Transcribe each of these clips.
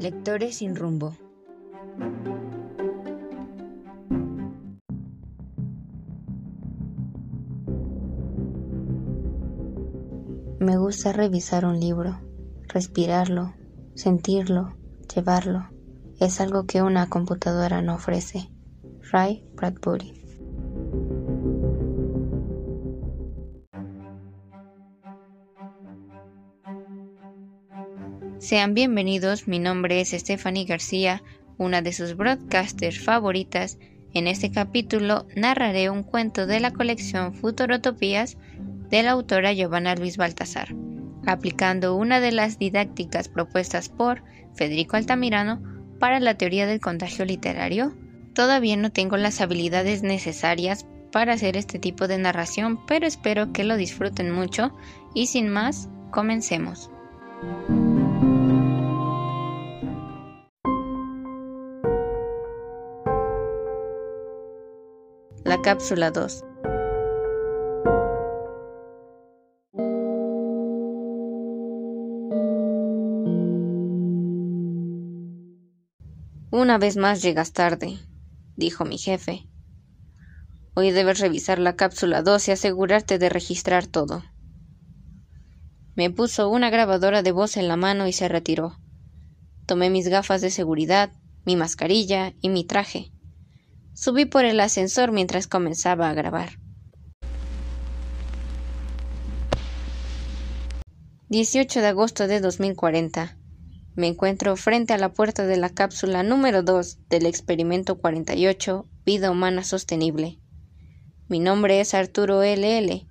Lectores sin rumbo. Me gusta revisar un libro, respirarlo, sentirlo, llevarlo. Es algo que una computadora no ofrece. Ray Bradbury. Sean bienvenidos, mi nombre es Stephanie García, una de sus broadcasters favoritas. En este capítulo narraré un cuento de la colección Futurotopías de la autora Giovanna Luis Baltasar, aplicando una de las didácticas propuestas por Federico Altamirano para la teoría del contagio literario. Todavía no tengo las habilidades necesarias para hacer este tipo de narración, pero espero que lo disfruten mucho y sin más, comencemos. La cápsula 2. Una vez más llegas tarde, dijo mi jefe. Hoy debes revisar la cápsula 2 y asegurarte de registrar todo. Me puso una grabadora de voz en la mano y se retiró. Tomé mis gafas de seguridad, mi mascarilla y mi traje. Subí por el ascensor mientras comenzaba a grabar. 18 de agosto de 2040. Me encuentro frente a la puerta de la cápsula número 2 del experimento 48, Vida Humana Sostenible. Mi nombre es Arturo LL,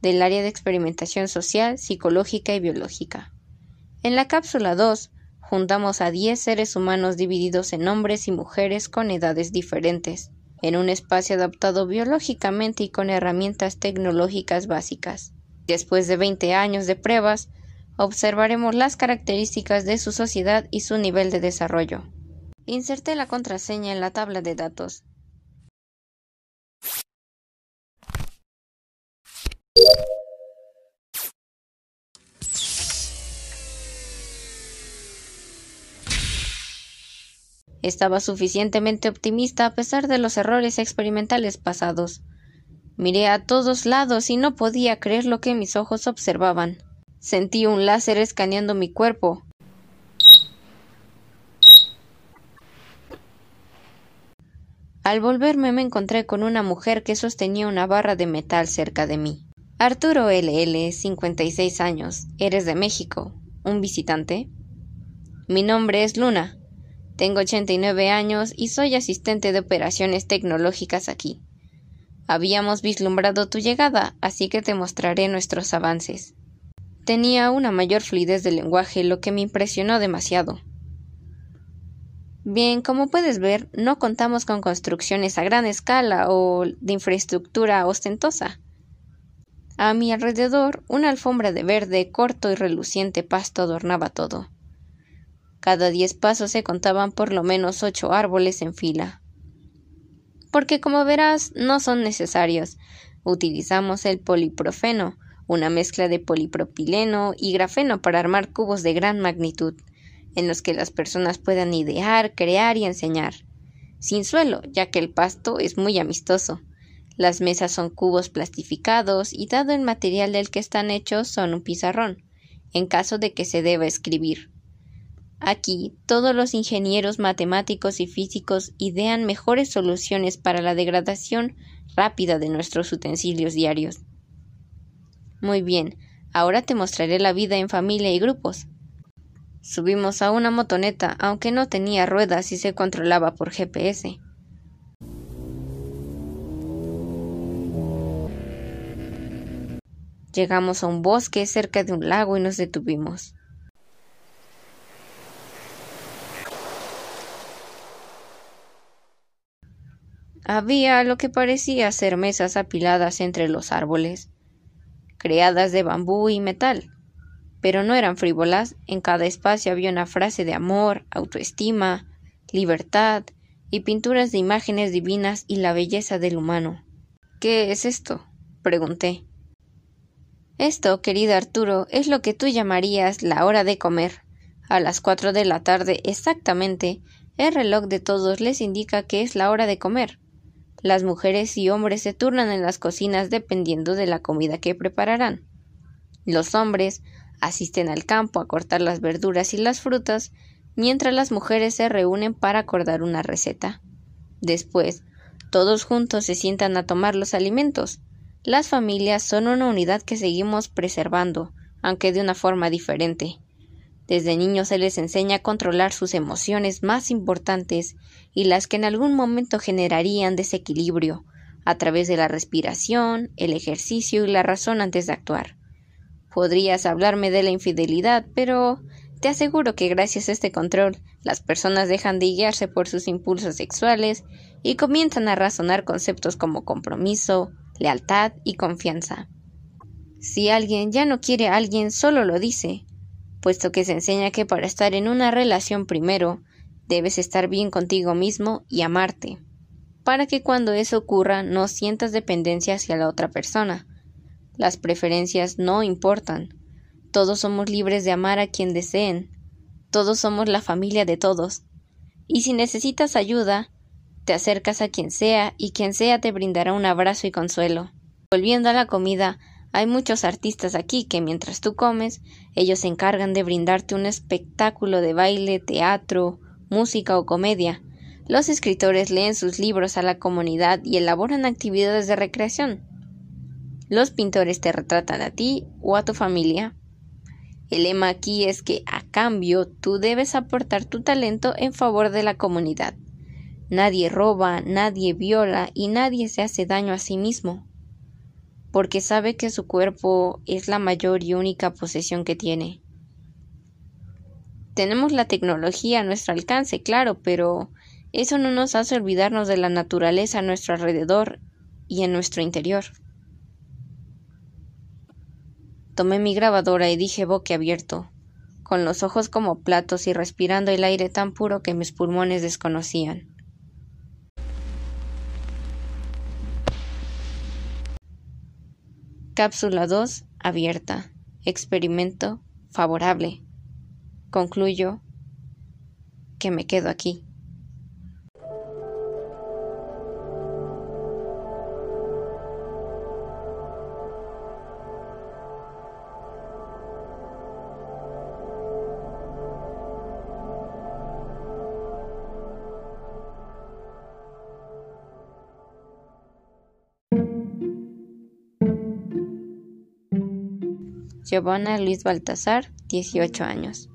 del área de experimentación social, psicológica y biológica. En la cápsula 2 juntamos a 10 seres humanos divididos en hombres y mujeres con edades diferentes, en un espacio adaptado biológicamente y con herramientas tecnológicas básicas. Después de 20 años de pruebas, observaremos las características de su sociedad y su nivel de desarrollo. Inserte la contraseña en la tabla de datos. Estaba suficientemente optimista a pesar de los errores experimentales pasados. Miré a todos lados y no podía creer lo que mis ojos observaban. Sentí un láser escaneando mi cuerpo. Al volverme me encontré con una mujer que sostenía una barra de metal cerca de mí. Arturo LL, 56 años. ¿Eres de México? ¿Un visitante? Mi nombre es Luna. Tengo 89 años y soy asistente de operaciones tecnológicas aquí. Habíamos vislumbrado tu llegada, así que te mostraré nuestros avances. Tenía una mayor fluidez del lenguaje, lo que me impresionó demasiado. Bien, como puedes ver, no contamos con construcciones a gran escala o de infraestructura ostentosa. A mi alrededor, una alfombra de verde corto y reluciente pasto adornaba todo. Cada diez pasos se contaban por lo menos ocho árboles en fila. Porque como verás, no son necesarios. Utilizamos el poliprofeno, una mezcla de polipropileno y grafeno para armar cubos de gran magnitud, en los que las personas puedan idear, crear y enseñar. Sin suelo, ya que el pasto es muy amistoso. Las mesas son cubos plastificados y dado el material del que están hechos son un pizarrón, en caso de que se deba escribir. Aquí todos los ingenieros matemáticos y físicos idean mejores soluciones para la degradación rápida de nuestros utensilios diarios. Muy bien, ahora te mostraré la vida en familia y grupos. Subimos a una motoneta, aunque no tenía ruedas y se controlaba por GPS. Llegamos a un bosque cerca de un lago y nos detuvimos. Había lo que parecía ser mesas apiladas entre los árboles, creadas de bambú y metal, pero no eran frívolas, en cada espacio había una frase de amor, autoestima, libertad y pinturas de imágenes divinas y la belleza del humano. ¿Qué es esto? pregunté. Esto, querido Arturo, es lo que tú llamarías la hora de comer. A las cuatro de la tarde exactamente, el reloj de todos les indica que es la hora de comer. Las mujeres y hombres se turnan en las cocinas dependiendo de la comida que prepararán. Los hombres asisten al campo a cortar las verduras y las frutas, mientras las mujeres se reúnen para acordar una receta. Después, todos juntos se sientan a tomar los alimentos. Las familias son una unidad que seguimos preservando, aunque de una forma diferente. Desde niños se les enseña a controlar sus emociones más importantes y las que en algún momento generarían desequilibrio, a través de la respiración, el ejercicio y la razón antes de actuar. Podrías hablarme de la infidelidad, pero te aseguro que gracias a este control las personas dejan de guiarse por sus impulsos sexuales y comienzan a razonar conceptos como compromiso, lealtad y confianza. Si alguien ya no quiere a alguien, solo lo dice, puesto que se enseña que para estar en una relación primero debes estar bien contigo mismo y amarte, para que cuando eso ocurra no sientas dependencia hacia la otra persona. Las preferencias no importan. Todos somos libres de amar a quien deseen. Todos somos la familia de todos. Y si necesitas ayuda, te acercas a quien sea y quien sea te brindará un abrazo y consuelo. Volviendo a la comida, hay muchos artistas aquí que mientras tú comes, ellos se encargan de brindarte un espectáculo de baile, teatro, música o comedia. Los escritores leen sus libros a la comunidad y elaboran actividades de recreación. Los pintores te retratan a ti o a tu familia. El lema aquí es que a cambio tú debes aportar tu talento en favor de la comunidad. Nadie roba, nadie viola y nadie se hace daño a sí mismo porque sabe que su cuerpo es la mayor y única posesión que tiene. Tenemos la tecnología a nuestro alcance, claro, pero eso no nos hace olvidarnos de la naturaleza a nuestro alrededor y en nuestro interior. Tomé mi grabadora y dije abierto, con los ojos como platos y respirando el aire tan puro que mis pulmones desconocían. Cápsula 2 abierta. Experimento favorable. Concluyo que me quedo aquí. Giovanna Luis Baltasar, 18 años.